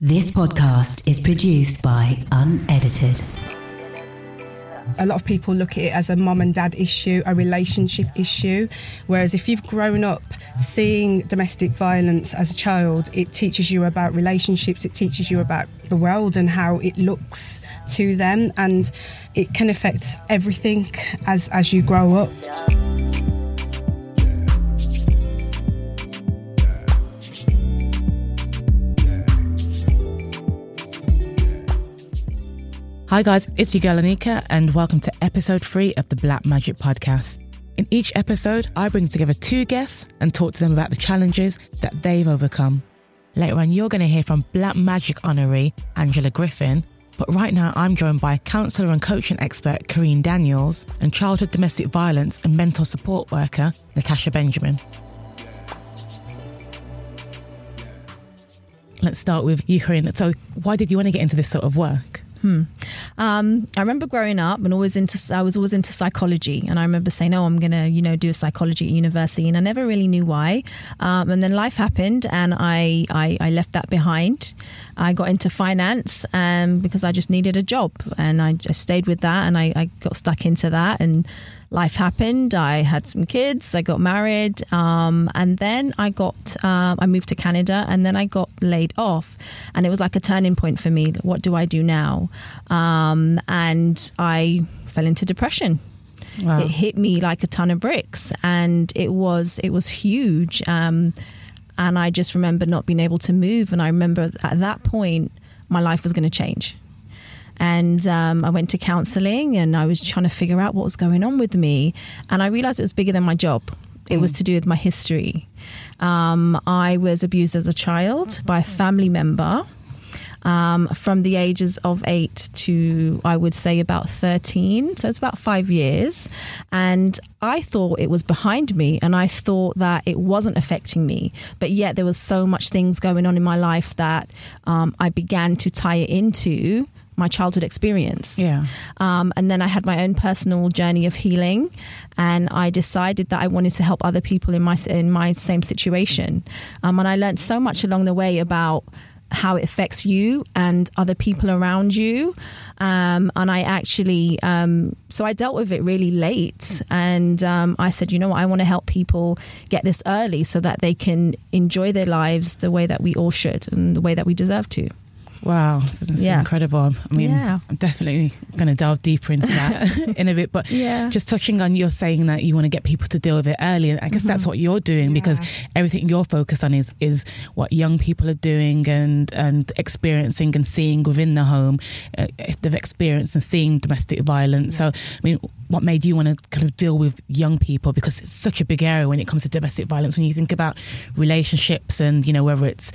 This podcast is produced by Unedited. a lot of people look at it as a mom and dad issue, a relationship issue. Whereas if you've grown up seeing domestic violence as a child, it teaches you about relationships, it teaches you about the world and how it looks to them, and it can affect everything as, as you grow up. Hi, guys, it's your girl Anika, and welcome to episode three of the Black Magic Podcast. In each episode, I bring together two guests and talk to them about the challenges that they've overcome. Later on, you're going to hear from Black Magic honoree Angela Griffin, but right now, I'm joined by counselor and coaching expert Kareen Daniels and childhood domestic violence and mental support worker Natasha Benjamin. Let's start with you, Kareen. So, why did you want to get into this sort of work? Um, I remember growing up and always into I was always into psychology, and I remember saying, "Oh, I'm gonna you know do a psychology at university," and I never really knew why. Um, and then life happened, and I, I I left that behind. I got into finance um, because I just needed a job, and I just stayed with that, and I, I got stuck into that, and life happened. I had some kids. I got married, um, and then I got uh, I moved to Canada, and then I got laid off, and it was like a turning point for me. What do I do now? Um, and I fell into depression. Wow. It hit me like a ton of bricks, and it was it was huge. Um, and I just remember not being able to move, and I remember at that point my life was going to change and um, I went to counselling and I was trying to figure out what was going on with me. And I realised it was bigger than my job. It was to do with my history. Um, I was abused as a child by a family member. Um, from the ages of eight to I would say about 13. So it's about five years. And I thought it was behind me and I thought that it wasn't affecting me. But yet there was so much things going on in my life that um, I began to tie it into my childhood experience. Yeah. Um, and then I had my own personal journey of healing, and I decided that I wanted to help other people in my in my same situation. Um, and I learned so much along the way about how it affects you and other people around you. Um, and I actually, um, so I dealt with it really late. And um, I said, you know what, I want to help people get this early so that they can enjoy their lives the way that we all should and the way that we deserve to. Wow, this is Yeah. incredible. I mean, Yeah. I'm definitely going to delve deeper into that in a bit. But Yeah. just touching on you're saying that you want to get people to deal with it early, I guess that's what you're doing because everything you're focused on is is what young people are doing and and experiencing and seeing within the home uh, if they've experienced and seeing domestic violence. So, I mean, what made you want to kind of deal with young people because it's such a big area when it comes to domestic violence. When you think about relationships and you know whether it's,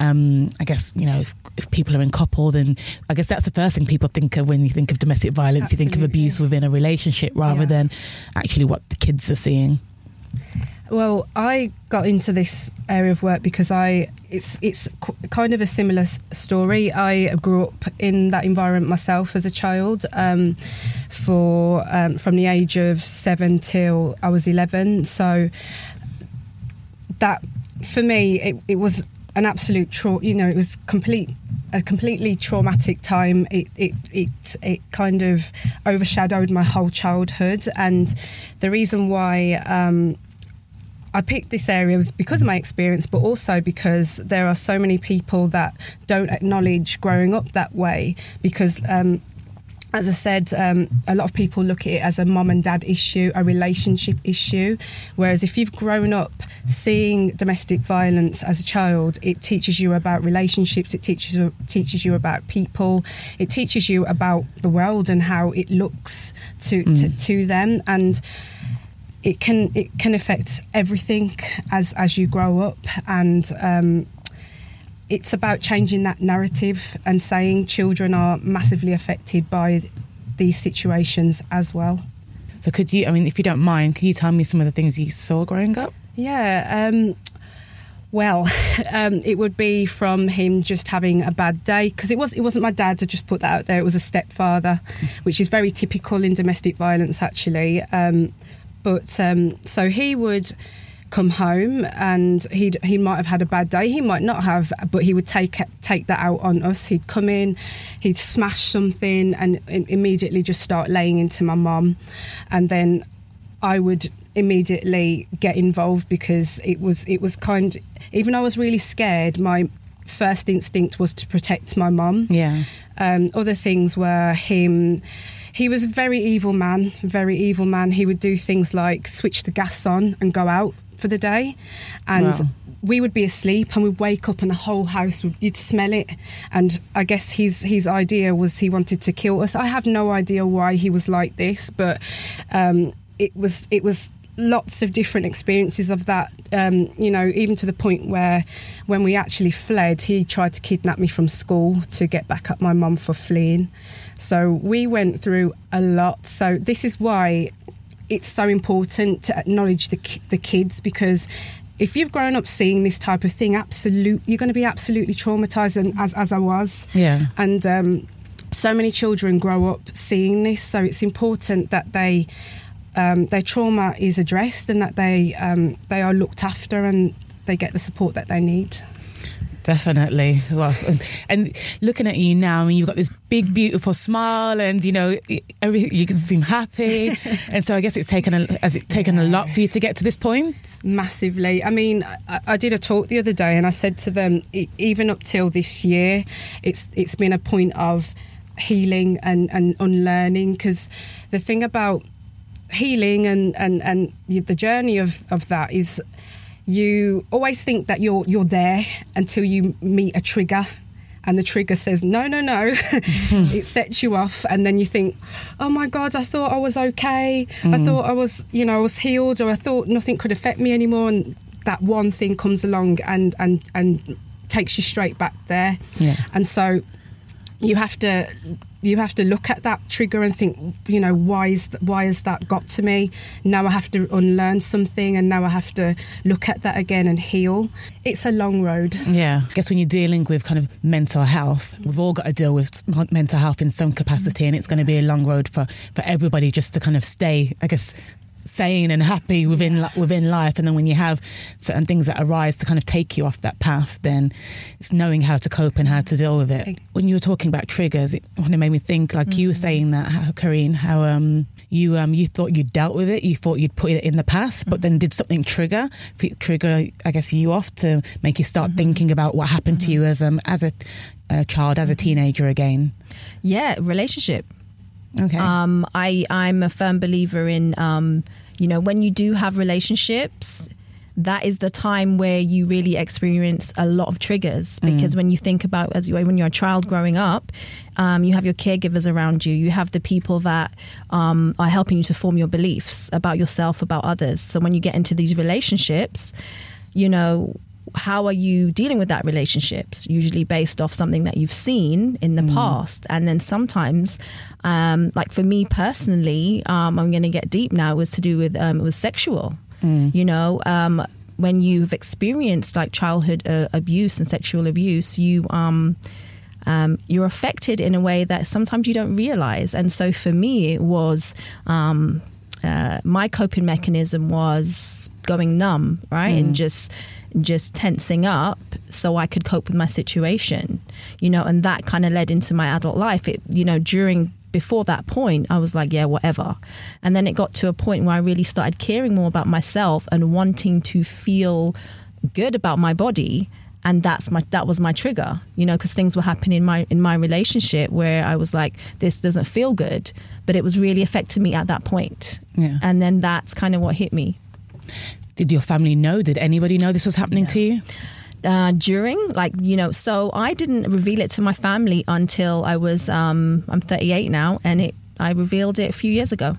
um, I guess you know if, if people are in couples, and I guess that's the first thing people think of when you think of domestic violence. You think of abuse within a relationship rather Yeah. than actually what the kids are seeing. Well, I got into this area of work because I it's it's kind of a similar story. I grew up in that environment myself as a child, um, for um, from the age of seven till I was eleven. So that for me, it, it was an absolute tra- You know, it was complete a completely traumatic time. It it it it kind of overshadowed my whole childhood, and the reason why. Um, I picked this area was because of my experience, but also because there are so many people that don't acknowledge growing up that way. Because, um, as I said, um, a lot of people look at it as a mom and dad issue, a relationship issue. Whereas if you've grown up seeing domestic violence as a child, it teaches you about relationships, it teaches you, teaches you about people, it teaches you about the world and how it looks to, to, to them. And it can it can affect everything as as you grow up and um, it's about changing that narrative and saying children are massively affected by these situations as well. So, could you? I mean, if you don't mind, can you tell me some of the things you saw growing up? Yeah. Um, well, um, it would be from him just having a bad day because it was it wasn't my dad to just put that out there. It was a stepfather, which is very typical in domestic violence, actually. Um, but um, so he would come home and he he might have had a bad day. He might not have but he would take take that out on us. He'd come in he'd smash something and immediately just start laying into my mum. And then I would immediately get involved because it was it was kind even I was really scared my first instinct was to protect my mum. Yeah. Um, other things were him he was a very evil man, very evil man. He would do things like switch the gas on and go out for the day, and. Wow. We would be asleep and we'd wake up and the whole house would you'd smell it. And I guess his his idea was he wanted to kill us. I have no idea why he was like this, but um, it was it was lots of different experiences of that. Um, you know, even to the point where when we actually fled, he tried to kidnap me from school to get back at my mum for fleeing. So we went through a lot. So this is why it's so important to acknowledge the the kids because if you've grown up seeing this type of thing, absolute you're going to be absolutely traumatized, and as as I was, yeah, and. Um, so many children grow up seeing this, so it's important that they um, their trauma is addressed and that they um, they are looked after and they get the support that they need. Definitely. Well, and looking at you now, I mean, you've got this big, beautiful smile, and you know, you can seem happy. and so, I guess it's taken a, has it taken a lot for you to get to this point? Massively. I mean, I, I did a talk the other day, and I said to them, even up till this year, it's it's been a point of healing and and unlearning because the thing about healing and and and the journey of of that is you always think that you're you're there until you meet a trigger and the trigger says no no no it sets you off and then you think oh my god i thought i was okay mm. i thought i was you know i was healed or i thought nothing could affect me anymore and that one thing comes along and and and takes you straight back there yeah. and so you have to you have to look at that trigger and think, you know, why is th- why has that got to me? Now I have to unlearn something, and now I have to look at that again and heal. It's a long road. Yeah, I guess when you're dealing with kind of mental health, we've all got to deal with mental health in some capacity, and it's going to be a long road for for everybody just to kind of stay, I guess, sane and happy within within life and then when you have certain things that arise to kind of take you off that path then it's knowing how to cope and how to deal with it when you were talking about triggers it kind of made me think like mm-hmm. you were mm-hmm. saying that how Kareen how um you um you thought you dealt with it you thought you'd put it in the past but mm-hmm. then did something trigger trigger I guess you off to make you start mm-hmm. thinking about what happened to you mm-hmm. as um as a, a child as a mm-hmm. teenager again yeah relationship Okay. Um, I I'm a firm believer in um, you know, when you do have relationships, that is the time where you really experience a lot of triggers mm. because mm. when you think about as you, when you're a child growing up um, you have your caregivers around you you have the people that um, are helping you to form your beliefs about yourself about others so when you get into these relationships you know how are you dealing with that relationships usually based off something that you've seen in the mm. past and then sometimes um, like for me personally um, i'm going to get deep now was to do with um, it was sexual mm. you know um, when you've experienced like childhood uh, abuse and sexual abuse you um, um, you're affected in a way that sometimes you don't realize and so for me it was uh, my coping mechanism was going numb right mm. and just just tensing up so I could cope with my situation, you know, and that kind of led into my adult life. It, you know, during before that point, I was like, yeah, whatever. And then it got to a point where I really started caring more about myself and wanting to feel good about my body and that's my that was my trigger you know because things were happening in my in my relationship where i was like this doesn't feel good but it was really affecting me at that point yeah. and then that's kind of what hit me did your family know? Did anybody know this was happening to you? Uh, during, like you know, so I didn't reveal it to my family until I was um, I'm 38 now, and it I revealed it a few years ago,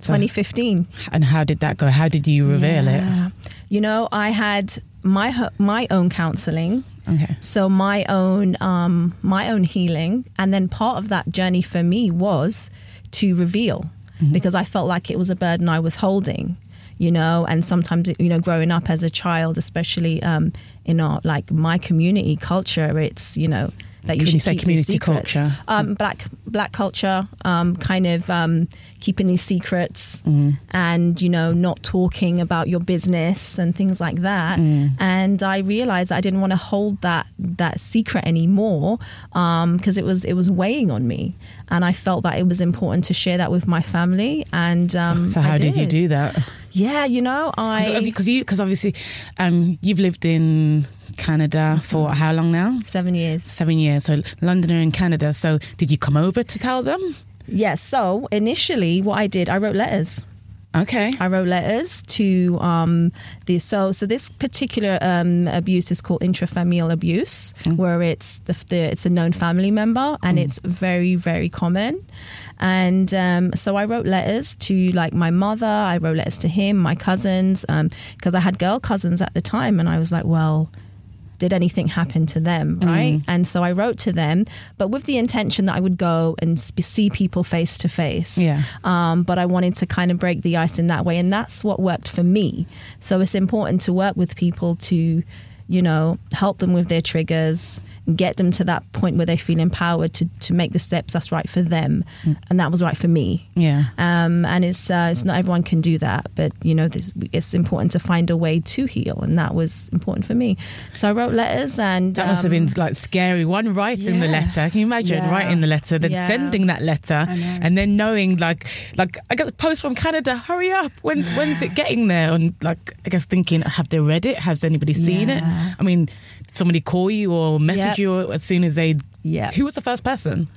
so, 2015. And how did that go? How did you reveal yeah. it? You know, I had my my own counseling. Okay. So my own um, my own healing, and then part of that journey for me was to reveal mm-hmm. because I felt like it was a burden I was holding you know, and sometimes, you know, growing up as a child, especially um, in our, like my community culture, it's, you know, that you When should you say community culture. Um, black black culture, um, kind of um, keeping these secrets, Mm. and you know, not talking about your business and things like that. Mm. And I realized that I didn't want to hold that that secret anymore because it was it was weighing on me, and I felt that it was important to share that with my family. And um, so how I did. you do that? Yeah, you know, I Because you because obviously um, you've lived in Canada for how long now? seven years. Seven years. So Londoner in Canada. So did you come over to tell them? Yes. so initially, what I did, I wrote letters. Okay. I wrote letters to um, the so so this particular um, abuse is called intrafamilial abuse, where it's the, the it's a known family member and it's very very common. And um, so I wrote letters to like my mother. I wrote letters to him, my cousins, because I had girl cousins at the time, and I was like, well. Did anything happen to them, right? And so I wrote to them, but with the intention that I would go and sp- see people face to face Yeah. um, but I wanted to kind of break the ice in that way, and that's what worked for me. So it's important to work with people to, you know, help them with their triggers, get them to that point where they feel empowered to to make the steps that's right for them, and that was right for me. Yeah. Um, and it's uh, it's not everyone can do that, but you know, this, it's important to find a way to heal, and that was important for me. So I wrote letters, and That must have um, been like scary. One writing the letter. Can you imagine Yeah. writing the letter, then Yeah. sending that letter, and then knowing like like I got the post from Canada. Hurry up! When when's it getting there? And like I guess thinking, have they read it? Has anybody seen it? I mean, did somebody call you or message Yep. you as soon as they? Yeah. Who was the first person?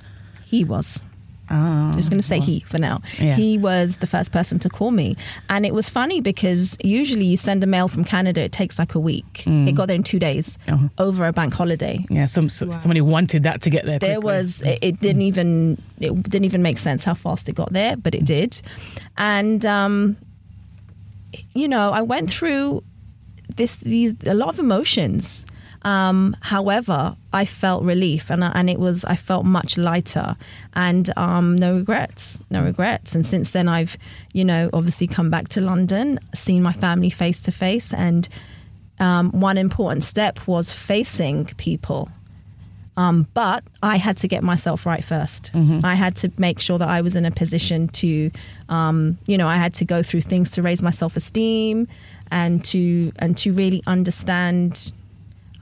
he was. Oh, I'm just going to say he for now. Yeah. He was the first person to call me. And it was funny because usually you send a mail from Canada, it takes like a week. It got there in two days Uh-huh. over a bank holiday. Yeah, some somebody wanted that to get there. There quickly. was it, it didn't even it didn't even make sense how fast it got there, but it did. And um, you know, I went through this these a lot of emotions. Um, however, I felt relief, and I, and it was I felt much lighter, and um, no regrets, no regrets. And since then, I've you know obviously come back to London, seen my family face to face, and um, one important step was facing people. Um, but I had to get myself right 1st I had to make sure that I was in a position to, um, you know, I had to go through things to raise my self esteem and to and to really understand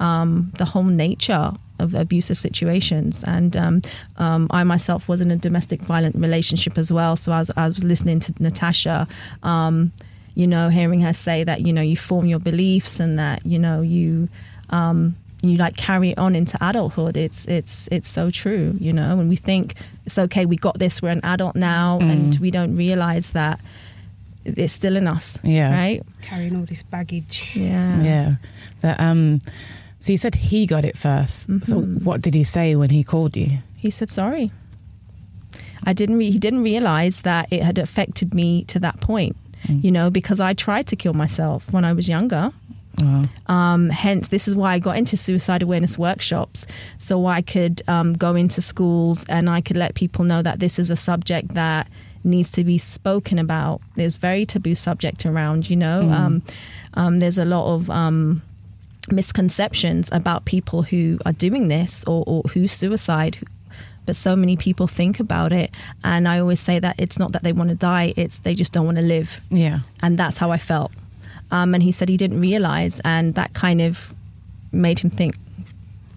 um, the whole nature of abusive situations. And um, um, I myself was in a domestic violent relationship as well. So I was, I was listening to Natasha, um, you know, hearing her say that, you know, you form your beliefs and that, you know, you. Um, you like carry on into adulthood. It's it's it's so true, you know. And we think it's okay. We got this. We're an adult now, and we don't realize that it's still in us. Yeah. Right. Carrying all this baggage. Yeah. Yeah. That, um, so you said he got it 1st So Mm-hmm. what did he say when he called you? He said sorry. I didn't. Re- he didn't realize that it had affected me to that point. You know, because I tried to kill myself when I was younger. Wow. Um, hence, this is why I got into suicide awareness workshops, so I could um, go into schools and I could let people know that this is a subject that needs to be spoken about. There's very taboo subject around, you know. Um, um, there's a lot of um, misconceptions about people who are doing this or, or who suicide. But so many people think about it, and I always say that it's not that they want to die; it's they just don't want to live Yeah. and that's how I felt. Um, and he said he didn't realize, and that kind of made him think,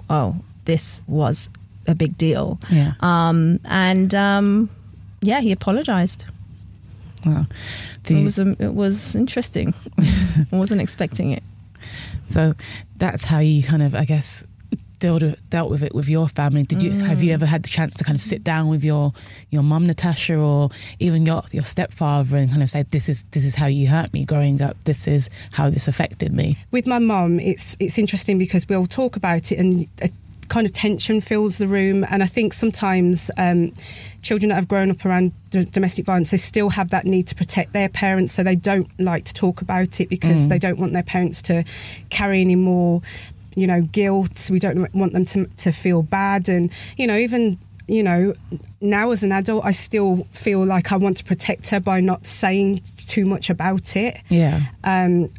"Oh, this was a big deal." Yeah. Um, and um, yeah, he apologized. Wow. Do It was um, it was interesting. I wasn't expecting it. So that's how you kind of, I guess, dealt with, dealt with it with your family. Did you have you mm. ever had the chance to kind of sit down with your your mum Natasha or even your your stepfather and kind of say this is this is how you hurt me growing up. This is how this affected me. With my mum, it's it's interesting because we'll talk about it and a kind of tension fills the room. And I think sometimes um, children that have grown up around d- domestic violence, they still have that need to protect their parents, so they don't like to talk about it because they don't want their parents to carry any more, you know, guilt. We don't want them to to feel bad, and you know, even you know, now as an adult, I still feel like I want to protect her by not saying too much about it. Yeah. Um,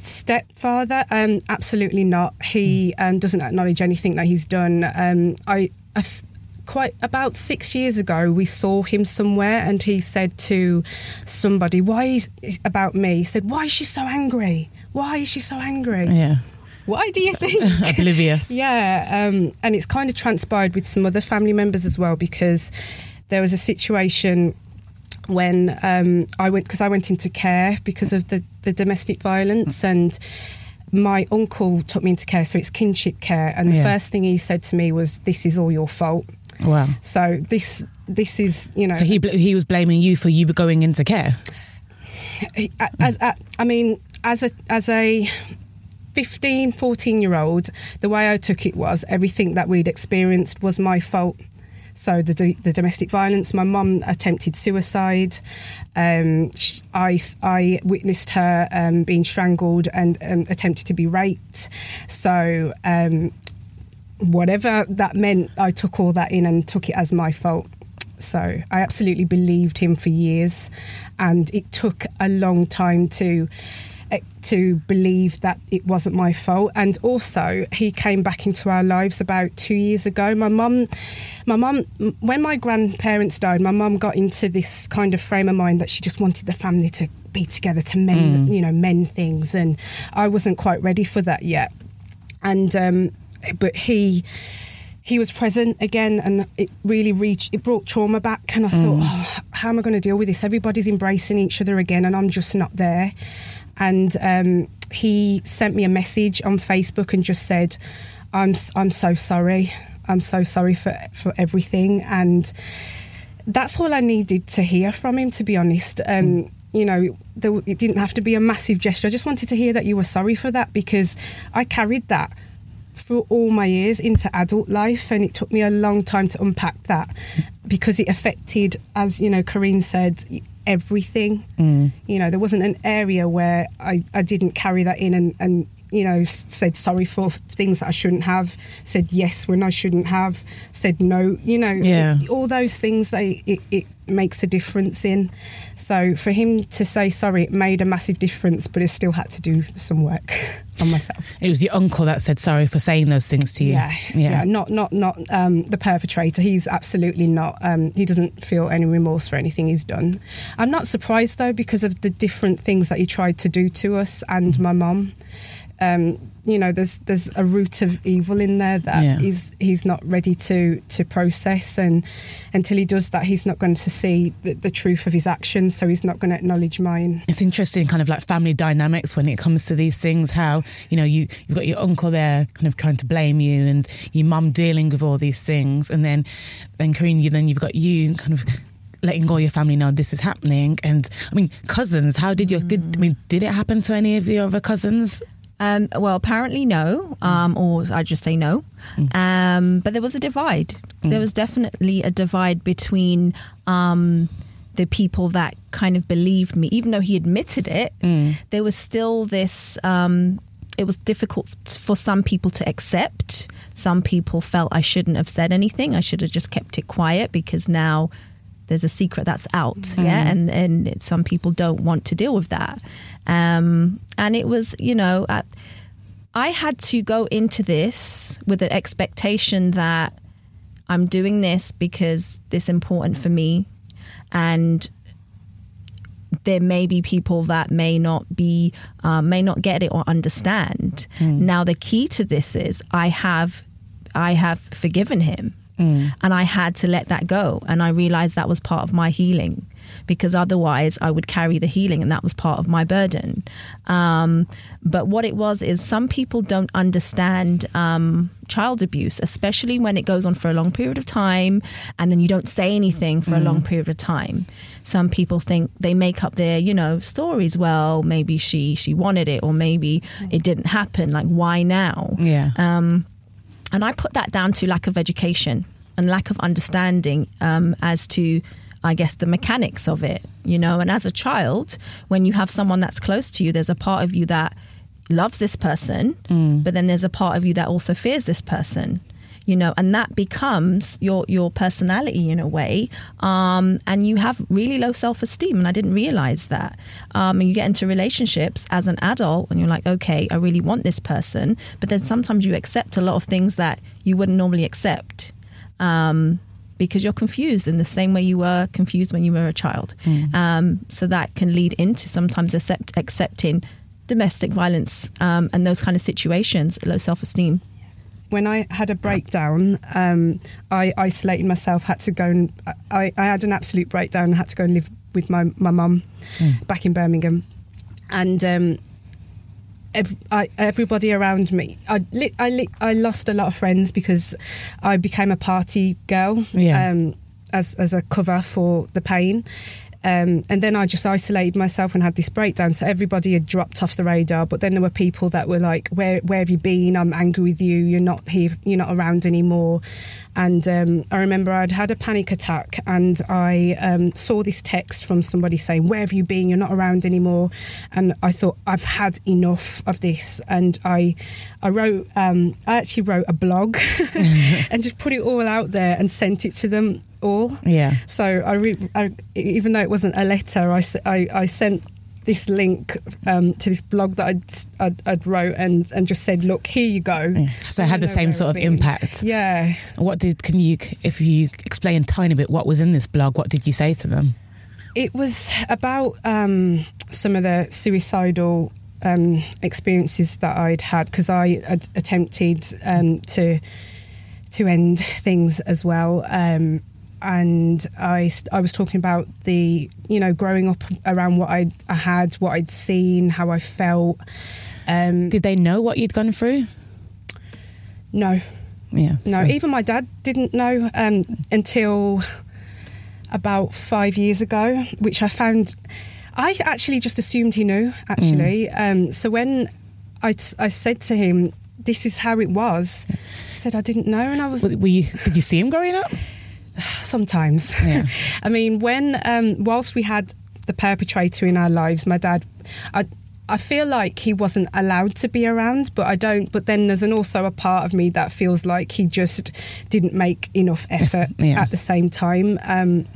Stepfather, um, absolutely not. He um, doesn't acknowledge anything that he's done. Um, I, I f- quite about six years ago, we saw him somewhere, and he said to somebody, "Why is is- about me?" He said, "Why is she so angry? Why is she so angry? Yeah. Why do you think?" Oblivious. Yeah, um, and it's kind of transpired with some other family members as well because there was a situation when um, I went because I went into care because of the, the domestic violence and my uncle took me into care so it's kinship care and the Yeah. first thing he said to me was this is all your fault Wow. so this this is you know So he bl- he was blaming you for you going into care. as, as I mean, as a as a 15, 14 year old, the way I took it was everything that we'd experienced was my fault. So the the domestic violence, my mum attempted suicide. Um, I I witnessed her um, being strangled and um, attempted to be raped. So. Um, Whatever that meant, I took all that in and took it as my fault. So I absolutely believed him for years, and it took a long time to to believe that it wasn't my fault. And also, he came back into our lives about two years ago. My mum, my mum, when my grandparents died, my mum got into this kind of frame of mind that she just wanted the family to be together to mend, you know, mend things, and I wasn't quite ready for that yet. And um, but he he was present again and it really reached it brought trauma back and i thought oh, how am i going to deal with this everybody's embracing each other again and i'm just not there and um, he sent me a message on facebook and just said i'm i'm so sorry i'm so sorry for for everything and that's all I needed to hear from him, to be honest. Um, you know, there, it didn't have to be a massive gesture. I just wanted to hear that you were sorry for that because I carried that through all my years into adult life, and it took me a long time to unpack that because it affected, as you know, Kareen said, everything. Mm. You know, there wasn't an area where I, I didn't carry that in and, and you know, said sorry for things that I shouldn't have, said yes when I shouldn't have, said no, you know, Yeah. it- all those things they it, it makes a difference in. So for him to say sorry, it made a massive difference, but I still had to do some work on myself. It was your uncle that said sorry for saying those things to you. Yeah, yeah, not not not um, the perpetrator. He's absolutely not. Um, he doesn't feel any remorse for anything he's done. I'm not surprised though because of the different things that he tried to do to us and my mum. Um, you know, there's there's a root of evil in there that Yeah. he's he's not ready to to process, and until he does that, he's not going to see the, the truth of his actions. So he's not going to acknowledge mine. It's interesting, kind of like family dynamics when it comes to these things. How you know you you've got your uncle there, kind of trying to blame you, and your mum dealing with all these things, and then then Kareen, you then you've got you kind of letting all your family know this is happening. And I mean, cousins. How did your did I mean did it happen to any of your other cousins? Um, well, apparently no, um, or I just say no. Um, but there was a divide. There was definitely a divide between um, the people that kind of believed me, even though he admitted it. There was still this. Um, it was difficult for some people to accept. Some people felt I shouldn't have said anything. I should have just kept it quiet because now there's a secret that's out yeah and and some people don't want to deal with that. Um and it was you know I, I had to go into this with an expectation that I'm doing this because this is important for me. And there may be people that may not be um, may not get it or understand. Now the key to this is i have i have forgiven him and i had to let that go. And i realized that was part of my healing because otherwise i would carry the healing and that was part of my burden. Um, but what it was is some people don't understand um, child abuse especially when it goes on for a long period of time and then you don't say anything for a long period of time. Some people think they make up their you know stories. Well maybe she she wanted it or maybe it didn't happen. Like why now? Yeah. um, and I put that down to lack of education and lack of understanding um, as to, I guess, the mechanics of it. You know, and as a child, when you have someone that's close to you, there's a part of you that loves this person, but then there's a part of you that also fears this person. You know, and that becomes your your personality in a way, um, and you have really low self esteem, and I didn't realize that. Um, and you get into relationships as an adult, and you're like, okay, I really want this person, but then sometimes you accept a lot of things that you wouldn't normally accept. Um, because you're confused in the same way you were confused when you were a child. Mm. Um, so that can lead into sometimes accept, accepting domestic violence um, and those kind of situations, low self esteem. When I had a breakdown, um, I isolated myself. Had to go and I, I had an absolute breakdown. Had to go and live with my my mum Mm. back in Birmingham, and um, ev- I, everybody around me. I li- I li- I lost a lot of friends because I became a party girl. Yeah. Um, as as a cover for the pain. Um, and then I just isolated myself and had this breakdown. So everybody had dropped off the radar. But then there were people that were like, "Where where have you been? I'm angry with you. You're not here. You're not around anymore." And um, I remember I'd had a panic attack, and I um, saw this text from somebody saying, "Where have you been? You're not around anymore." And I thought, "I've had enough of this." And I I wrote, um, I actually wrote a blog and just put it all out there and sent it to them all. Yeah. So I, re- I even though it wasn't a letter, I I sent this link um, to this blog that I'd, I'd, I'd wrote and, and just said, look, here you go. Yeah. So it had the same sort of impact. Yeah. What did can you if you explain a tiny bit what was in this blog? What did you say to them? It was about um, some of the suicidal um, experiences that I'd had because I had attempted um, to to end things as well. Um, and I, I was talking about the, you know, growing up around what I'd, I had, what I'd seen, how I felt. Um, Did they know what you'd gone through? no, Yeah. No, so- even my dad didn't know um, until about five years ago, which I found. I actually just assumed he knew. Actually, um, so when I, t- I said to him, "This is how it was," he said, "I didn't know," and I was Were you, did you see him growing up? sometimes. Yeah. I mean, when um, whilst we had the perpetrator in our lives, my dad, I. I feel like he wasn't allowed to be around, but I don't. But then there's an also a part of me that feels like he just didn't make enough effort Yeah. at the same time. Um,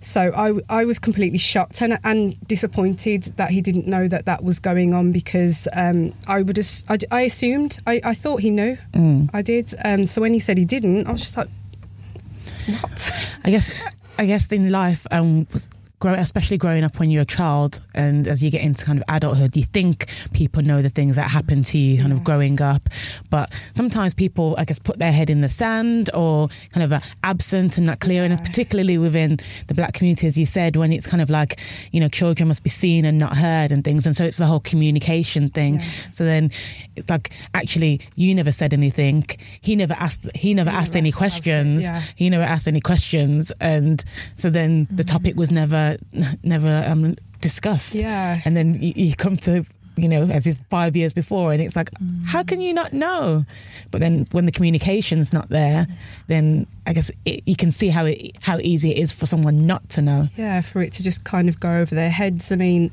so I, I was completely shocked and, and disappointed that he didn't know that that was going on because um, I would I, I assumed I, I thought he knew Mm. I did. Um, so when he said he didn't, I was just like, what? I guess I guess in life, um, was- grow, especially growing up when you're a child, and as you get into kind of adulthood, you think people know the things that happen to you, kind of growing up. But sometimes people, I guess, put their head in the sand or kind of are absent and not clear. And particularly within the black community, as you said, when it's kind of like you know, children must be seen and not heard and things, and so it's the whole communication thing. Yeah. So then it's like actually, you never said anything. He never asked. He never He asked never any asked questions yeah. he never asked any questions and so then the mm-hmm. topic was never never um, discussed Yeah. and then you, you come to you know as is five years before and it's like how can you not know but then when the communication's not there then i guess it, you can see how it how easy it is for someone not to know Yeah, for it to just kind of go over their heads. I mean,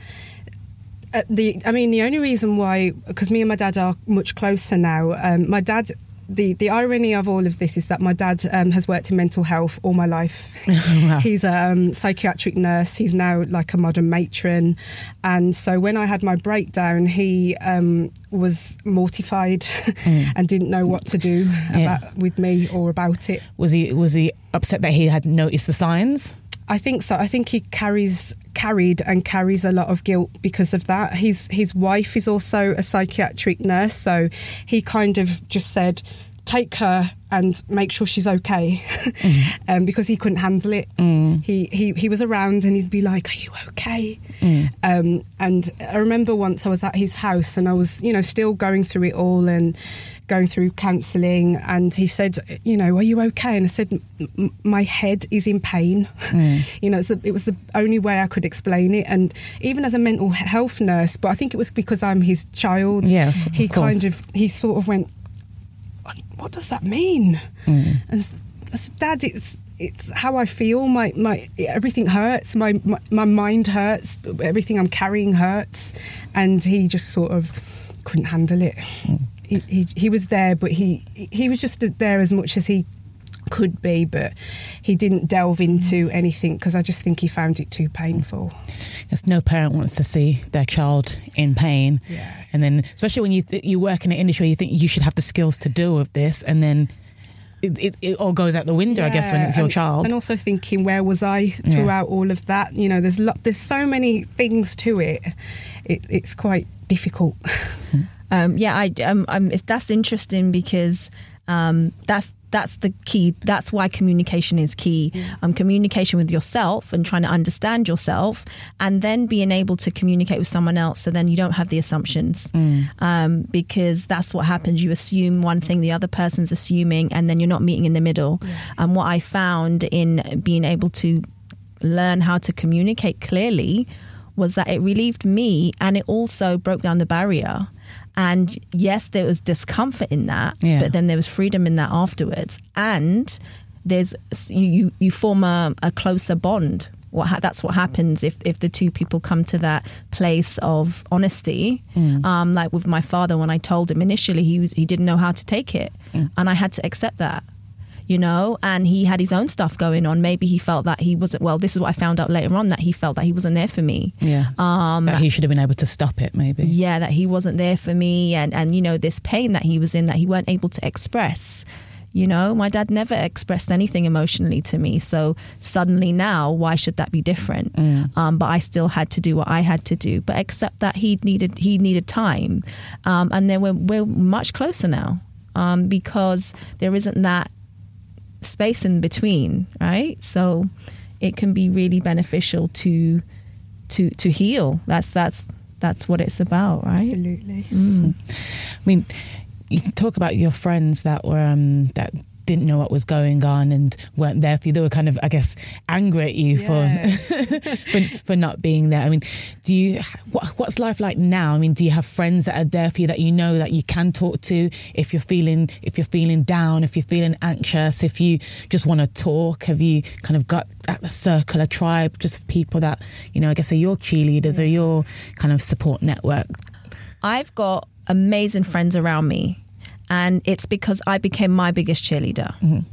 uh, the I mean the only reason why because me and my dad are much closer now. Um, my dad. The, the irony of all of this is that my dad um, has worked in mental health all my life. Wow. He's a um, psychiatric nurse. He's now like a modern matron. And so when I had my breakdown, he um, was mortified and didn't know what to do Mm. Yeah. about, with me or about it. was he was he upset that he had noticed the signs I think so. I think he carries carried and carries a lot of guilt because of that. His his wife is also a psychiatric nurse, so he kind of just said, "Take her and make sure she's okay," um, because he couldn't handle it. He, he he was around and he'd be like, "Are you okay?" Um, and I remember once I was at his house and I was, you know, still going through it all and going through counselling. And he said, "You know, are you okay?" And I said, "M- m- "My head is in pain." you know, it's the, it was the only way I could explain it. And even as a mental health nurse, but I think it was because I'm his child. Yeah, of he course. kind of he sort of went, "What, what does that mean?" Mm. And I said, Dad, it's it's how I feel. My my everything hurts. My, my my mind hurts. Everything I'm carrying hurts. And he just sort of couldn't handle it. He, he he was there, but he he was just there as much as he could be, but he didn't delve into anything because I just think he found it too painful. Because no parent wants to see their child in pain. Yeah. And then, especially when you th- you work in an industry, you think you should have the skills to deal with this, and then it, it, it all goes out the window. I guess when it's your and, child. and also thinking where was I throughout all of that? You know, there's lo- there's so many things to it. it it's quite difficult. Hmm. Um, yeah, I, um, um, it's, that's interesting because um, that's that's the key. That's why communication is key. Um, communication with yourself and trying to understand yourself, and then being able to communicate with someone else. So then you don't have the assumptions, um, because that's what happens. You assume one thing, the other person's assuming, and then you're not meeting in the middle. And what I found in being able to learn how to communicate clearly was that it relieved me and it also broke down the barrier. And yes, there was discomfort in that, Yeah. but then there was freedom in that afterwards. And there's you you, form a, a closer bond. What ha- that's what happens if if the two people come to that place of honesty. Um, like with my father, when I told him initially, he was he didn't know how to take it, and I had to accept that you know, and he had his own stuff going on. Maybe he felt that he wasn't, well, this is what I found out later on that he felt that he wasn't there for me. yeah. Um, that he should have been able to stop it, maybe. yeah, that he wasn't there for me. And, and, you know, this pain that he was in that he weren't able to express. You know, my dad never expressed anything emotionally to me. So suddenly now, why should that be different? Um, but I still had to do what I had to do. But except that he needed he needed time, um, and then we're we're much closer now um, because there isn't that space in between, right? So it can be really beneficial to to to heal. That's that's that's what it's about, right? Absolutely. I mean, you talk about your friends that were um, that didn't know what was going on and weren't there for you. They were kind of, I guess, angry at you Yeah. for, for for not being there. I mean, do you what, what's life like now? I mean, do you have friends that are there for you that you know that you can talk to if you're feeling if you're feeling down, if you're feeling anxious, if you just want to talk? Have you kind of got a circle, a tribe, just people that you know? I guess are your cheerleaders or mm. your kind of support network? I've got amazing friends around me, and it's because I became my biggest cheerleader.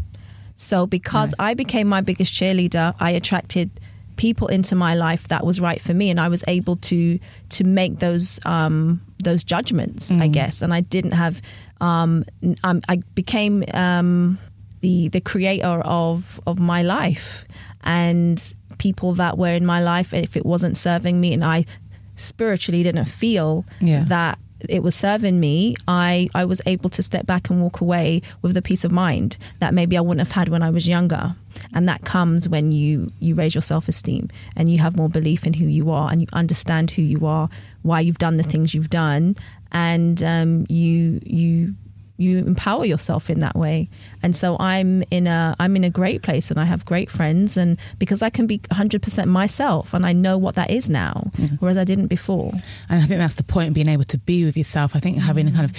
So, because I became my biggest cheerleader, I attracted people into my life that was right for me, and I was able to to make those um, those judgments, I guess. And I didn't have. Um, um, I became um, the the creator of of my life, and people that were in my life, if it wasn't serving me, and I spiritually didn't feel Yeah. that it was serving me, I, I was able to step back and walk away with the peace of mind that maybe I wouldn't have had when I was younger. And that comes when you, you raise your self esteem and you have more belief in who you are and you understand who you are, why you've done the things you've done, and um, you you you empower yourself in that way. And so I'm in a I'm in a great place and I have great friends and because I can be 100% myself and I know what that is now mm-hmm. whereas I didn't before. And I think that's the point, of being able to be with yourself. I think mm-hmm. having a kind of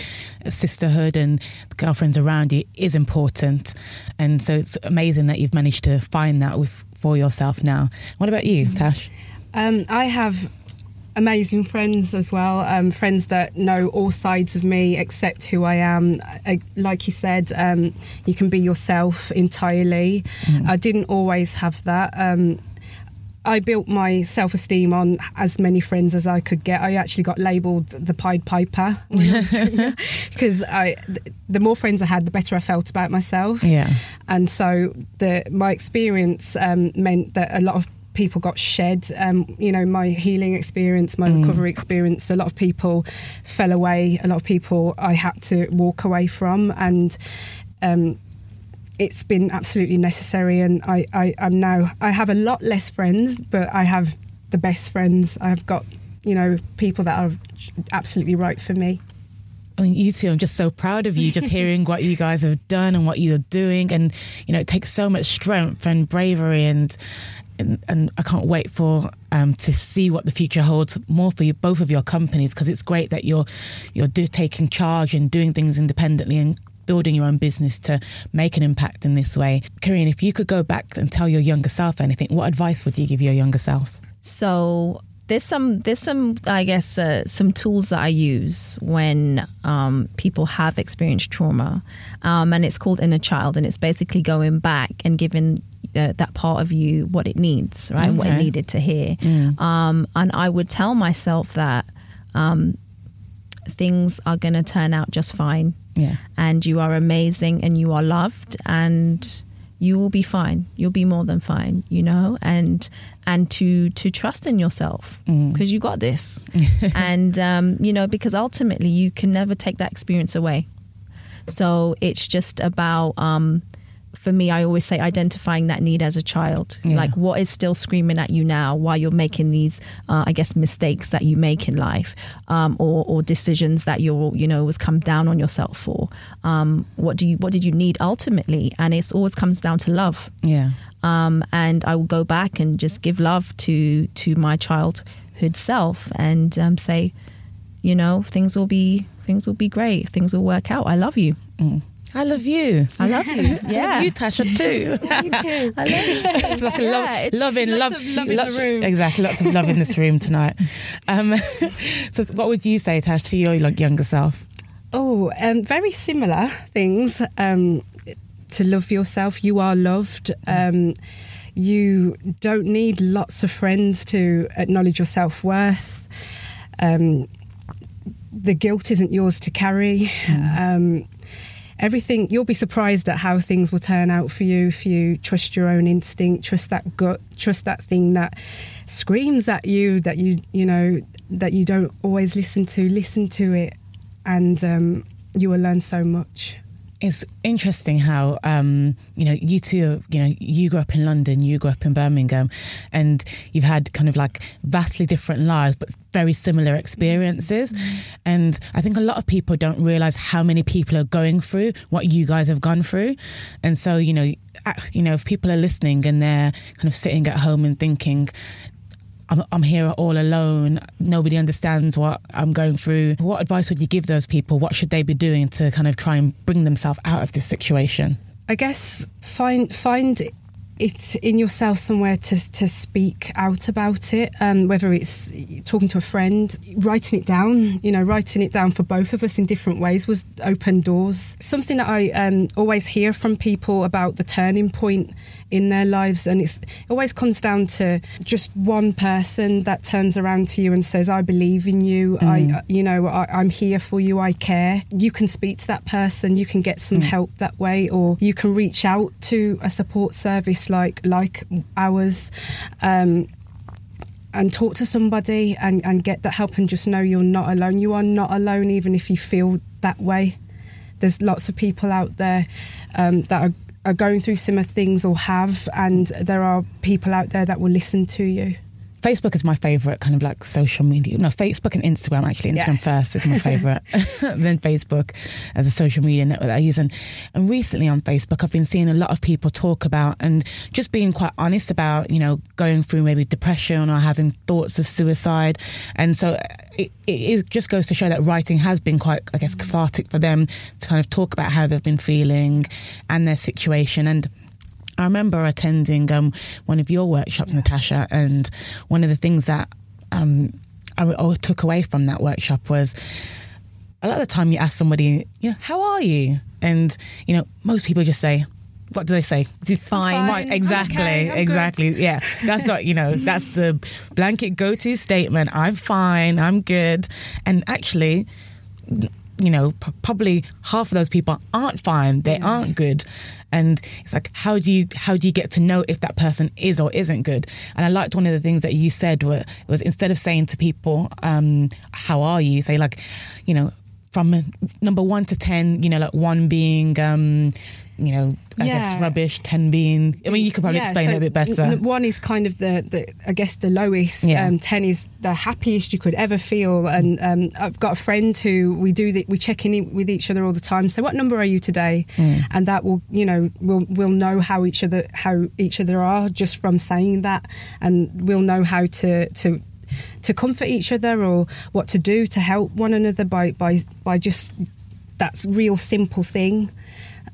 a sisterhood and girlfriends around you is important. And so it's amazing that you've managed to find that with, for yourself now. What about you, mm-hmm. Tash? Um, I have amazing friends as well, um, friends that know all sides of me, accept who I am. I, like you said, um, you can be yourself entirely. I didn't always have that. Um, I built my self esteem on as many friends as I could get. I actually got labelled the Pied Piper because I, th- the more friends I had, the better I felt about myself. Yeah. And so the my experience um, meant that a lot of people got shed. Um, you know, my healing experience, my recovery experience. A lot of people fell away. A lot of people I had to walk away from, and um, it's been absolutely necessary. And I, I, I'm now I have a lot less friends, but I have the best friends. I've got you know people that are absolutely right for me. I mean, you two, I'm just so proud of you, just hearing what you guys have done and what you're doing. And, you know, it takes so much strength and bravery and, and, and I can't wait for um, to see what the future holds more for you, both of your companies, because it's great that you're you're do, taking charge and doing things independently and building your own business to make an impact in this way. Kareen, if you could go back and tell your younger self anything, what advice would you give your younger self? So there's some there's some I guess uh, some tools that I use when um, people have experienced trauma, um, and it's called inner child, and it's basically going back and giving uh, that part of you what it needs, right? What it needed to hear. Mm. Um, and I would tell myself that um, things are going to turn out just fine, Yeah. and you are amazing, and you are loved, and you will be fine. You'll be more than fine, you know, and and to to trust in yourself Mm. because you got this, and um, you know because ultimately you can never take that experience away. So it's just about, um, for me, I always say identifying that need as a child. Yeah. Like what is still screaming at you now while you're making these, uh, I guess, mistakes that you make in life, um, or, or decisions that you're, you know, was come down on yourself for. Um, what do you, what did you need ultimately? And it always comes down to love Yeah. um, and I will go back and just give love to to my childhood self and um, say, you know, things will be things will be great. Things will work out. I love you. Mm. I love you. I love you. I love Yeah. you, Tasha, too. Too. I love you. it's like a love, it's loving, lots love, of love in the room. Exactly, lots of love in this room tonight. Um, so, what would you say, Tash, to your like, younger self? Oh, um, very similar things. Um, to love yourself, you are loved. Um, you don't need lots of friends to acknowledge your self worth. Um, the guilt isn't yours to carry. Um, everything you'll be surprised at how things will turn out for you if you trust your own instinct, trust that gut, trust that thing that screams at you that you you know that you don't always listen to. Listen to it, and um, you will learn so much. It's interesting how um, you know you two. You know, you grew up in London, you grew up in Birmingham, and you've had kind of like vastly different lives, but very similar experiences. And I think a lot of people don't realize how many people are going through what you guys have gone through. And so, you know, you know, if people are listening and they're kind of sitting at home and thinking. I'm, I'm here all alone. Nobody understands what I'm going through. What advice would you give those people? What should they be doing to kind of try and bring themselves out of this situation? I guess find find it in yourself somewhere to to speak out about it. Um, whether it's talking to a friend, writing it down. You know, writing it down for both of us in different ways was open doors. Something that I um, always hear from people about the turning point in their lives, and it's it always comes down to just one person that turns around to you and says, "I believe in you. I, you know, I, I'm here for you. I care." You can speak to that person. You can get some help that way, or you can reach out to a support service like like ours. Um, and talk to somebody and, and get that help and just know you're not alone. You are not alone, even if you feel that way. There's lots of people out there um, that are, are going through similar things or have, and there are people out there that will listen to you. Facebook is my favorite kind of like social media. No, Facebook and Instagram actually. Instagram Yes. first is my favorite. then Facebook as a social media network that I use. And, and recently on Facebook, I've been seeing a lot of people talk about and just being quite honest about, you know, going through maybe depression or having thoughts of suicide. And so it, it, it just goes to show that writing has been quite, I guess, cathartic for them to kind of talk about how they've been feeling and their situation. And I remember attending um, one of your workshops, Natasha, and one of the things that um, I, I took away from that workshop was a lot of the time you ask somebody, you know, how are you? And, you know, most people just say, what do they say? Fine. Right, exactly, okay, I'm good. exactly. Yeah, that's what you know. That's the blanket go-to statement. I'm fine. I'm good. And actually, you know, p- probably half of those people aren't fine. They aren't good. And it's like, how do you how do you get to know if that person is or isn't good? And I liked one of the things that you said were, was instead of saying to people, um, "How are you?" say like, you know, from number one to ten, you know, like one being, um, you know, I guess rubbish, ten being. I mean, you could probably Yeah, explain so it a bit better. One is kind of the, the I guess the lowest. Yeah. Um, Ten is the happiest you could ever feel. And um, I've got a friend who we do the, we check in with each other all the time. So what number are you today? Mm. And that will you know we'll we'll know how each other how each other are just from saying that, and we'll know how to to to comfort each other or what to do to help one another by by by just that's real simple thing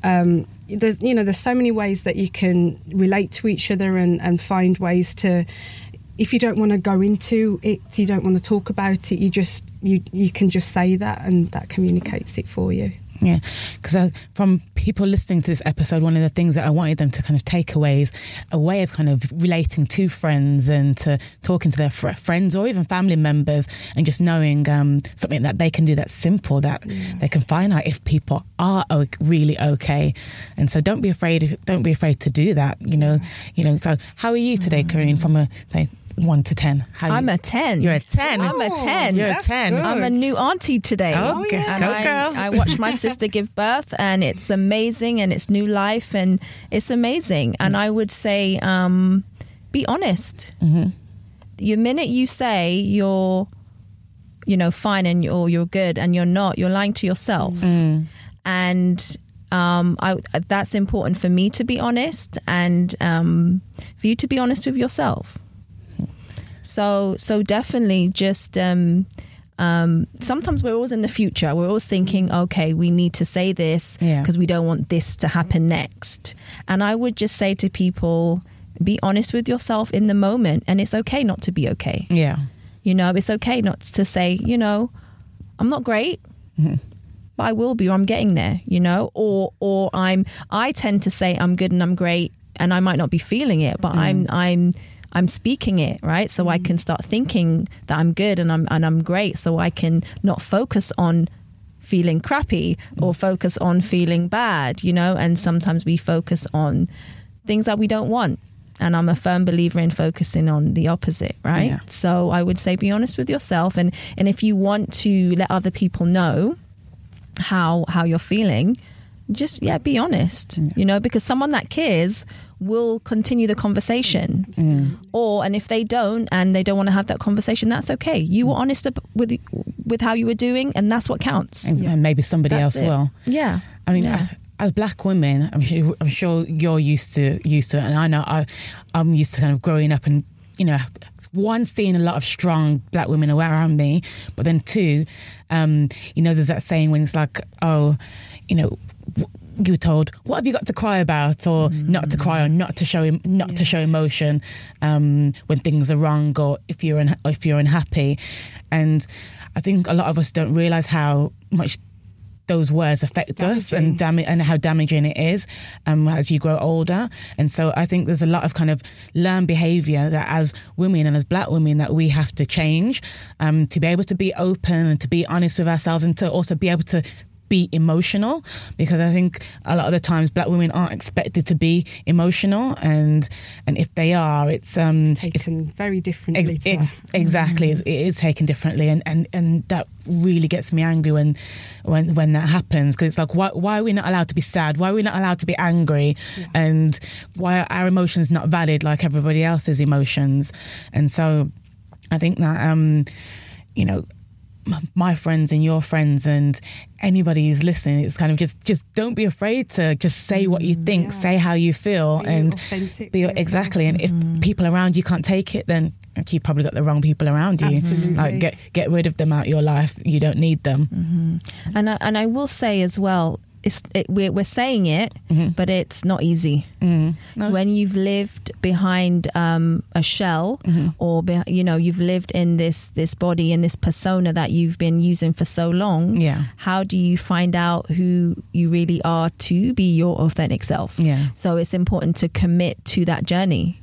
um, there's you know there's so many ways that you can relate to each other and, and find ways to if you don't want to go into it, you don't want to talk about it. You just you you can just say that, and that communicates it for you. Yeah, because from people listening to this episode, one of the things that I wanted them to kind of take away is a way of kind of relating to friends and to talking to their fr- friends or even family members, and just knowing um, something that they can do that's simple that yeah. they can find out if people are really okay. And so, don't be afraid. Don't be afraid to do that. You know, you know. So, how are you today, Kareen? From a say one to ten? How I'm you, a ten. You're a ten. I'm a ten. You're a ten. Good. I'm a new auntie today. Oh, okay. and Go I, girl. I watched my sister give birth, and it's amazing, and it's new life, and it's amazing. And I would say, um, be honest. Mm-hmm. The minute you say you're, you know, fine and you're you're good, and you're not, you're lying to yourself. Mm. And um, I, that's important for me to be honest, and um, for you to be honest with yourself. So so definitely just um, um, sometimes we're always in the future. We're always thinking, okay, we need to say this because yeah. we don't want this to happen next. And I would just say to people, be honest with yourself in the moment, and it's okay not to be okay. Yeah, you know, it's okay not to say, you know, I'm not great. Mm-hmm. But I will be, or I'm getting there, you know, or or I'm. I tend to say I'm good and I'm great, and I might not be feeling it, but mm. I'm I'm I'm speaking it, right? So mm I can start thinking that I'm good and I'm and I'm great so I can not focus on feeling crappy or focus on feeling bad, you know? And sometimes we focus on things that we don't want. And I'm a firm believer in focusing on the opposite, right? Yeah. So I would say be honest with yourself and and if you want to let other people know how how you're feeling, just yeah, be honest. Yeah. You know, because someone that cares will continue the conversation. Mm. Or and if they don't and they don't want to have that conversation, that's okay. You were honest with with how you were doing, and that's what counts. And maybe somebody that's else it. will. Yeah. I mean. Yeah. As black women, I'm sure, I'm sure you're used to used to it, and I know I, I'm used to kind of growing up and you know, one, seeing a lot of strong black women around me, but then two, um, you know, there's that saying when it's like, oh, you know, you were told what have you got to cry about or mm. not to cry or not to show not yeah. to show emotion um, when things are wrong or if you're un- if you're unhappy and I think a lot of us don't realize how much those words affect us and dam- and how damaging it is um, as you grow older. And so I think there's a lot of kind of learned behavior that as women and as black women that we have to change um, to be able to be open and to be honest with ourselves and to also be able to be emotional because I think a lot of the times black women aren't expected to be emotional and and if they are it's um it's taken it's, very differently ex, ex, exactly mm-hmm. it is taken differently and, and and that really gets me angry when when when that happens because it's like why, why are we not allowed to be sad why are we not allowed to be angry yeah. and why are our emotions not valid like everybody else's emotions and so I think that um you know my friends and your friends and anybody who's listening it's kind of just just don't be afraid to just say what you think yeah. say how you feel be and be exactly and if mm. people around you can't take it then you probably got the wrong people around you Absolutely. like get get rid of them out your life you don't need them mm-hmm. and I, and I will say as well it's it, we're, we're saying it, mm-hmm. but it's not easy. Mm. No. When you've lived behind um, a shell, mm-hmm. or be, you know you've lived in this this body and this persona that you've been using for so long, yeah. How do you find out who you really are to be your authentic self? Yeah. So it's important to commit to that journey.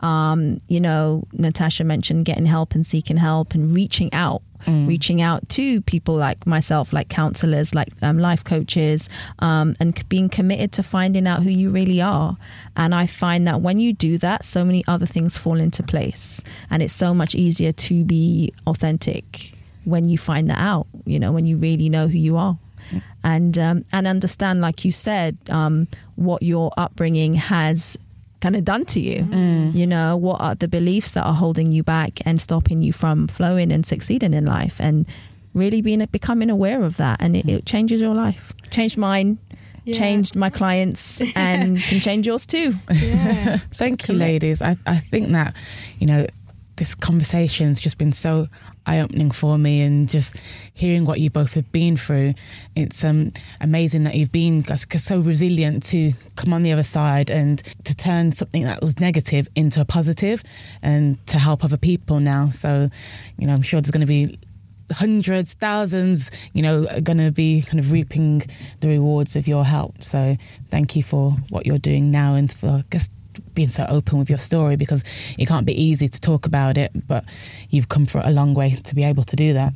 Um, you know, Natasha mentioned getting help and seeking help and reaching out mm. reaching out to people like myself, like counselors, like um, life coaches, um, and being committed to finding out who you really are. And I find that when you do that, so many other things fall into place, and it's so much easier to be authentic when you find that out. You know, when you really know who you are. Mm. And um, and understand, like you said, um, what your upbringing has kind of done to you. Mm. You know, what are the beliefs that are holding you back and stopping you from flowing and succeeding in life? And really being becoming aware of that, and it, it changes your life. Changed mine. Yeah. Changed my clients and can change yours too. Yeah. Thank you, ladies. I, I think that, you know, this conversation has just been so eye opening for me, and just hearing what you both have been through. It's um, amazing that you've been so resilient to come on the other side and to turn something that was negative into a positive and to help other people now. So, you know, I'm sure there's going to be hundreds, thousands, you know, are going to be kind of reaping the rewards of your help. So thank you for what you're doing now and for, guess, being so open with your story because it can't be easy to talk about it, but you've come for a long way to be able to do that.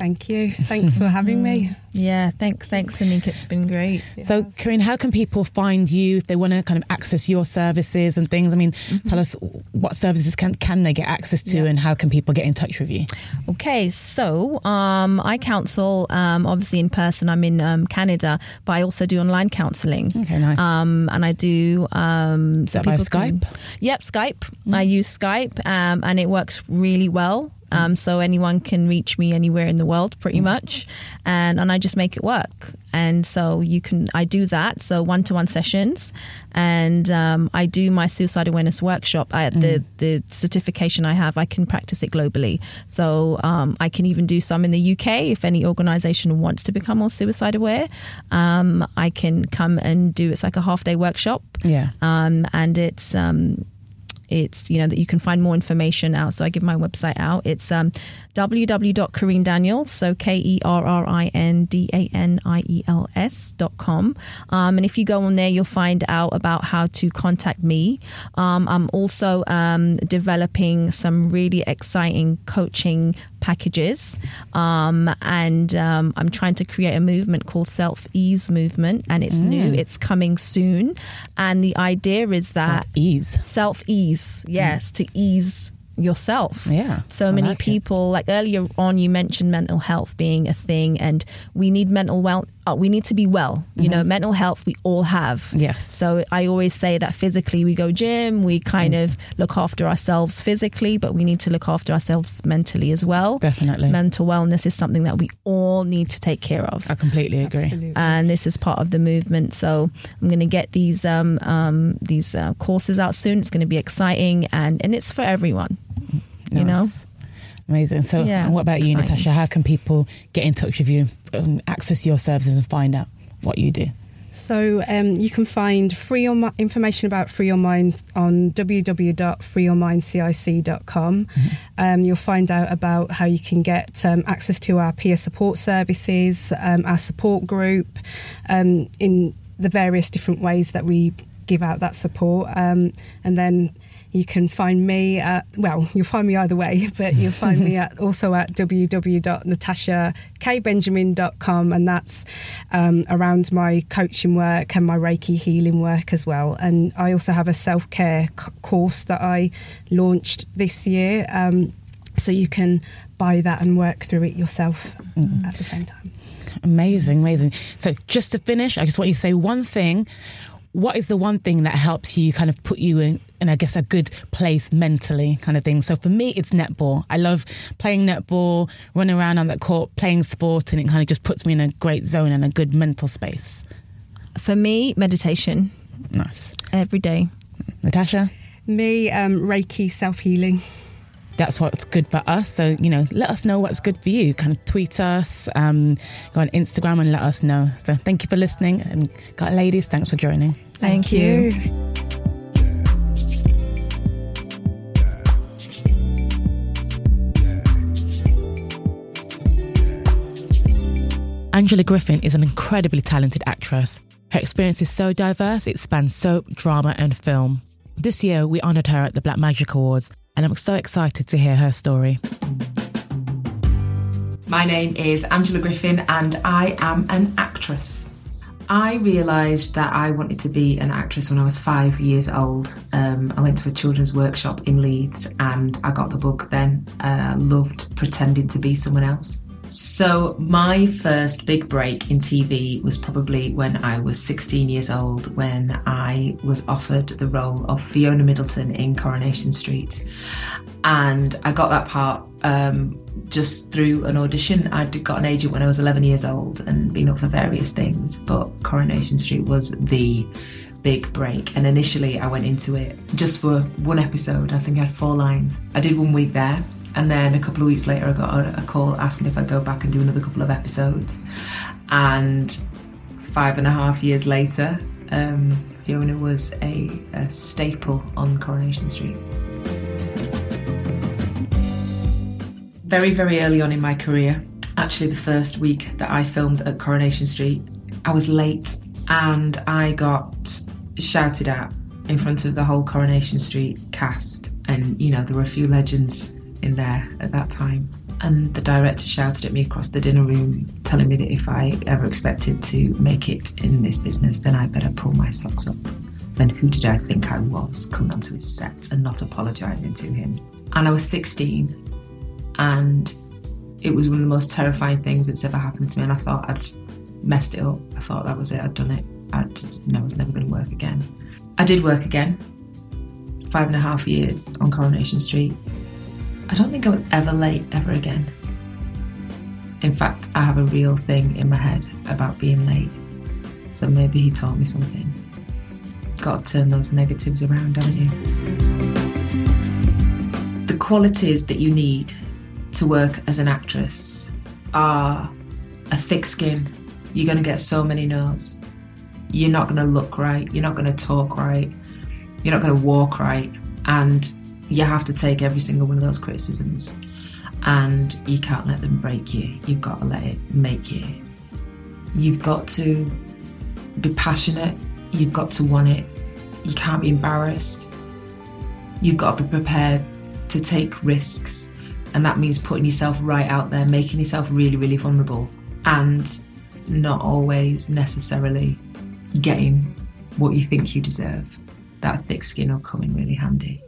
Thank you. Thanks for having me. Yeah, thanks, thanks, Anika. It's been great. So, Kareen, how can people find you if they want to kind of access your services and things? I mean, mm-hmm. tell us what services can can they get access to, yeah. and how can people get in touch with you? Okay, so um, I counsel um, obviously in person. I'm in um, Canada, but I also do online counselling. Okay, nice. Um, and I do um, so people Skype. Can, yep, Skype. Mm-hmm. I use Skype, um, and it works really well. Um, so anyone can reach me anywhere in the world, pretty much, and and I just make it work. And so you can, I do that. So one to one sessions, and um, I do my suicide awareness workshop. I, mm. The the certification I have, I can practice it globally. So um, I can even do some in the UK if any organisation wants to become more suicide aware. Um, I can come and do it's like a half day workshop. Yeah, um, and it's um, it's you know that you can find more information out. So I give my website out. It's um, www.kerrindaniels, so K E R R I N D A N I E L S dot com. Um, and if you go on there, you'll find out about how to contact me. Um, I'm also um, developing some really exciting coaching packages, um, and um, I'm trying to create a movement called Self Ease Movement, and it's mm. new. It's coming soon, and the idea is that self ease, self ease, yes, mm. to ease yourself. Yeah. So I many like people, it. like earlier on, you mentioned mental health being a thing, and we need mental well. Uh, we need to be well. You mm-hmm. know, mental health we all have. Yes. So I always say that physically we go gym, we kind mm. of look after ourselves physically, but we need to look after ourselves mentally as well. Definitely. Mental wellness is something that we all need to take care of. I completely agree. Absolutely. And this is part of the movement. So I'm going to get these um, um, these uh, courses out soon. It's going to be exciting, and and it's for everyone you know? Amazing. So yeah, what about you natasha? How can people get in touch with you and access your services and find out what you do? So um, you can find free your information about Free Your Mind on www.freeyourmindcic.com. Mm-hmm. Um, you'll find out about how you can get um, access to our peer support services, um, our support group, um, in the various different ways that we give out that support, um, and then you can find me at, well, you'll find me either way, but you'll find me at also at www.natashakbenjamin.com, and that's um, around my coaching work and my Reiki healing work as well. And I also have a self care c- course that I launched this year, um, so you can buy that and work through it yourself mm. at the same time. Amazing, amazing. So, just to finish, I just want you to say one thing what is the one thing that helps you kind of put you in, in I guess a good place mentally kind of thing. So for me it's netball. I love playing netball, running around on that court, playing sport and it kind of just puts me in a great zone and a good mental space. For me, meditation. Nice. Every day. Natasha? Me, um, Reiki self healing that's what's good for us. So, you know, let us know what's good for you. Kind of tweet us, um, go on Instagram and let us know. So, thank you for listening. And, got ladies, thanks for joining. Thank, thank you. you. Angela Griffin is an incredibly talented actress. Her experience is so diverse, it spans soap, drama, and film. This year, we honoured her at the Black Magic Awards, and I'm so excited to hear her story. My name is Angela Griffin, and I am an actress. I realised that I wanted to be an actress when I was five years old. Um, I went to a children's workshop in Leeds and I got the bug then. Uh, loved pretending to be someone else. So, my first big break in TV was probably when I was 16 years old, when I was offered the role of Fiona Middleton in Coronation Street. And I got that part um, just through an audition. I'd got an agent when I was 11 years old and been up for various things, but Coronation Street was the big break. And initially, I went into it just for one episode. I think I had four lines. I did one week there. And then a couple of weeks later, I got a, call asking if I'd go back and do another couple of episodes. And five and a half years later, um, Fiona was a, a staple on Coronation Street. Very, very early on in my career, actually, the first week that I filmed at Coronation Street, I was late and I got shouted at in front of the whole Coronation Street cast. And, you know, there were a few legends in there at that time. And the director shouted at me across the dinner room, telling me that if I ever expected to make it in this business, then I better pull my socks up. And who did I think I was coming onto his set and not apologising to him? And I was 16, and it was one of the most terrifying things that's ever happened to me. And I thought I'd messed it up. I thought that was it. I'd done it. I'd, you know, I was never going to work again. I did work again. Five and a half years on Coronation Street. I don't think I was ever late ever again. In fact, I have a real thing in my head about being late. So maybe he taught me something. Got to turn those negatives around, haven't you? The qualities that you need to work as an actress are a thick skin. You're going to get so many no's. You're not going to look right. You're not going to talk right. You're not going to walk right. And you have to take every single one of those criticisms and you can't let them break you. You've got to let it make you. You've got to be passionate. You've got to want it. You can't be embarrassed. You've got to be prepared to take risks. And that means putting yourself right out there, making yourself really, really vulnerable, and not always necessarily getting what you think you deserve. That thick skin will come in really handy.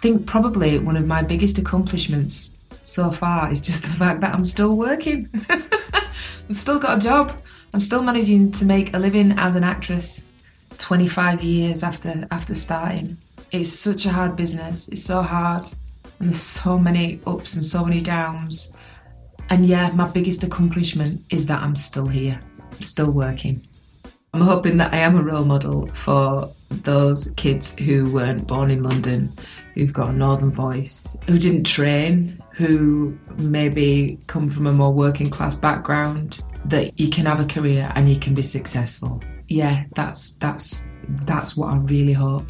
Think probably one of my biggest accomplishments so far is just the fact that I'm still working. I've still got a job. I'm still managing to make a living as an actress 25 years after after starting. It's such a hard business. It's so hard and there's so many ups and so many downs. And yeah, my biggest accomplishment is that I'm still here, still working. I'm hoping that I am a role model for those kids who weren't born in London, who've got a northern voice, who didn't train, who maybe come from a more working class background, that you can have a career and you can be successful. Yeah, that's that's that's what I really hope.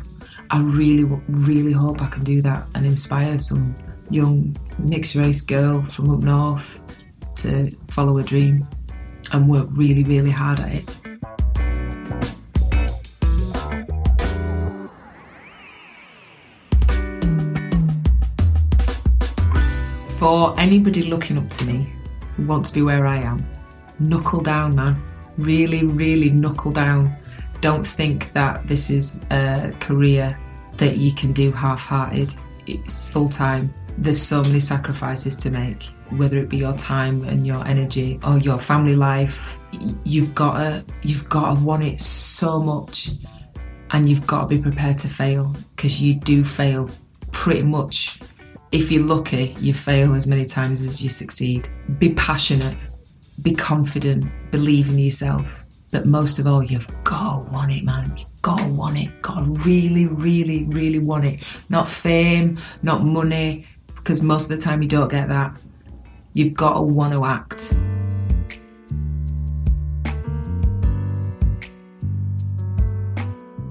I really really hope I can do that and inspire some young mixed race girl from up north to follow a dream and work really really hard at it. For anybody looking up to me who wants to be where I am, knuckle down, man. Really, really knuckle down. Don't think that this is a career that you can do half hearted. It's full time. There's so many sacrifices to make, whether it be your time and your energy or your family life. You've got to, you've got to want it so much and you've got to be prepared to fail because you do fail pretty much if you're lucky, you fail as many times as you succeed. Be passionate, be confident, believe in yourself. But most of all, you've got to want it, man. You've got to want it. Got to really, really, really want it. Not fame, not money, because most of the time you don't get that. You've got to want to act.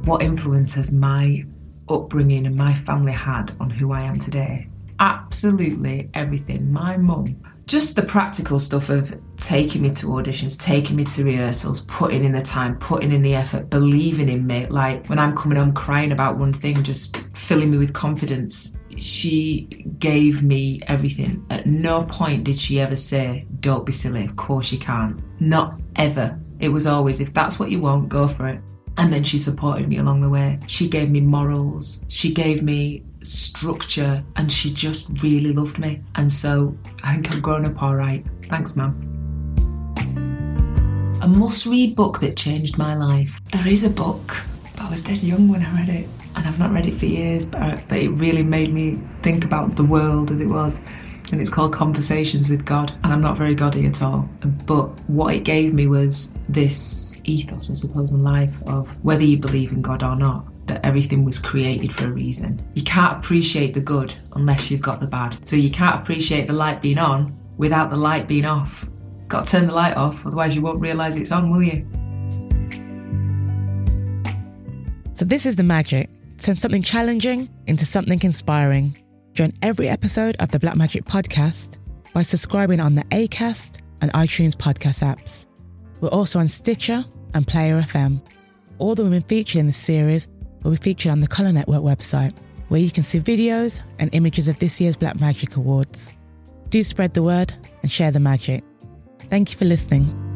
What influence has my upbringing and my family had on who I am today? Absolutely everything. My mum, just the practical stuff of taking me to auditions, taking me to rehearsals, putting in the time, putting in the effort, believing in me. Like when I'm coming home crying about one thing, just filling me with confidence. She gave me everything. At no point did she ever say, Don't be silly, of course you can't. Not ever. It was always, if that's what you want, go for it. And then she supported me along the way. She gave me morals. She gave me structure and she just really loved me. And so I think I've grown up all right. Thanks, Mum. A must read book that changed my life. There is a book, but I was dead young when I read it, and I've not read it for years, but, but it really made me think about the world as it was. and it's called Conversations with God. And I'm not very godly at all. But what it gave me was this ethos, I suppose, in life of whether you believe in God or not, that everything was created for a reason. You can't appreciate the good unless you've got the bad. So you can't appreciate the light being on without the light being off. Got to turn the light off, otherwise, you won't realise it's on, will you? So, this is the magic turn something challenging into something inspiring. Join every episode of the Black Magic podcast by subscribing on the ACAST and iTunes podcast apps. We're also on Stitcher and Player FM. All the women featured in the series will be featured on the Colour Network website, where you can see videos and images of this year's Black Magic Awards. Do spread the word and share the magic. Thank you for listening.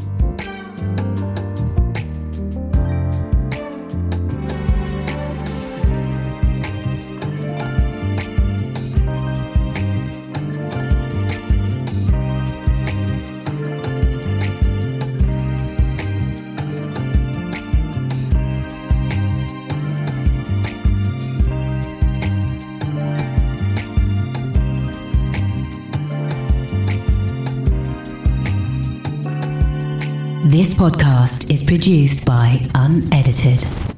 Podcast is produced by Unedited.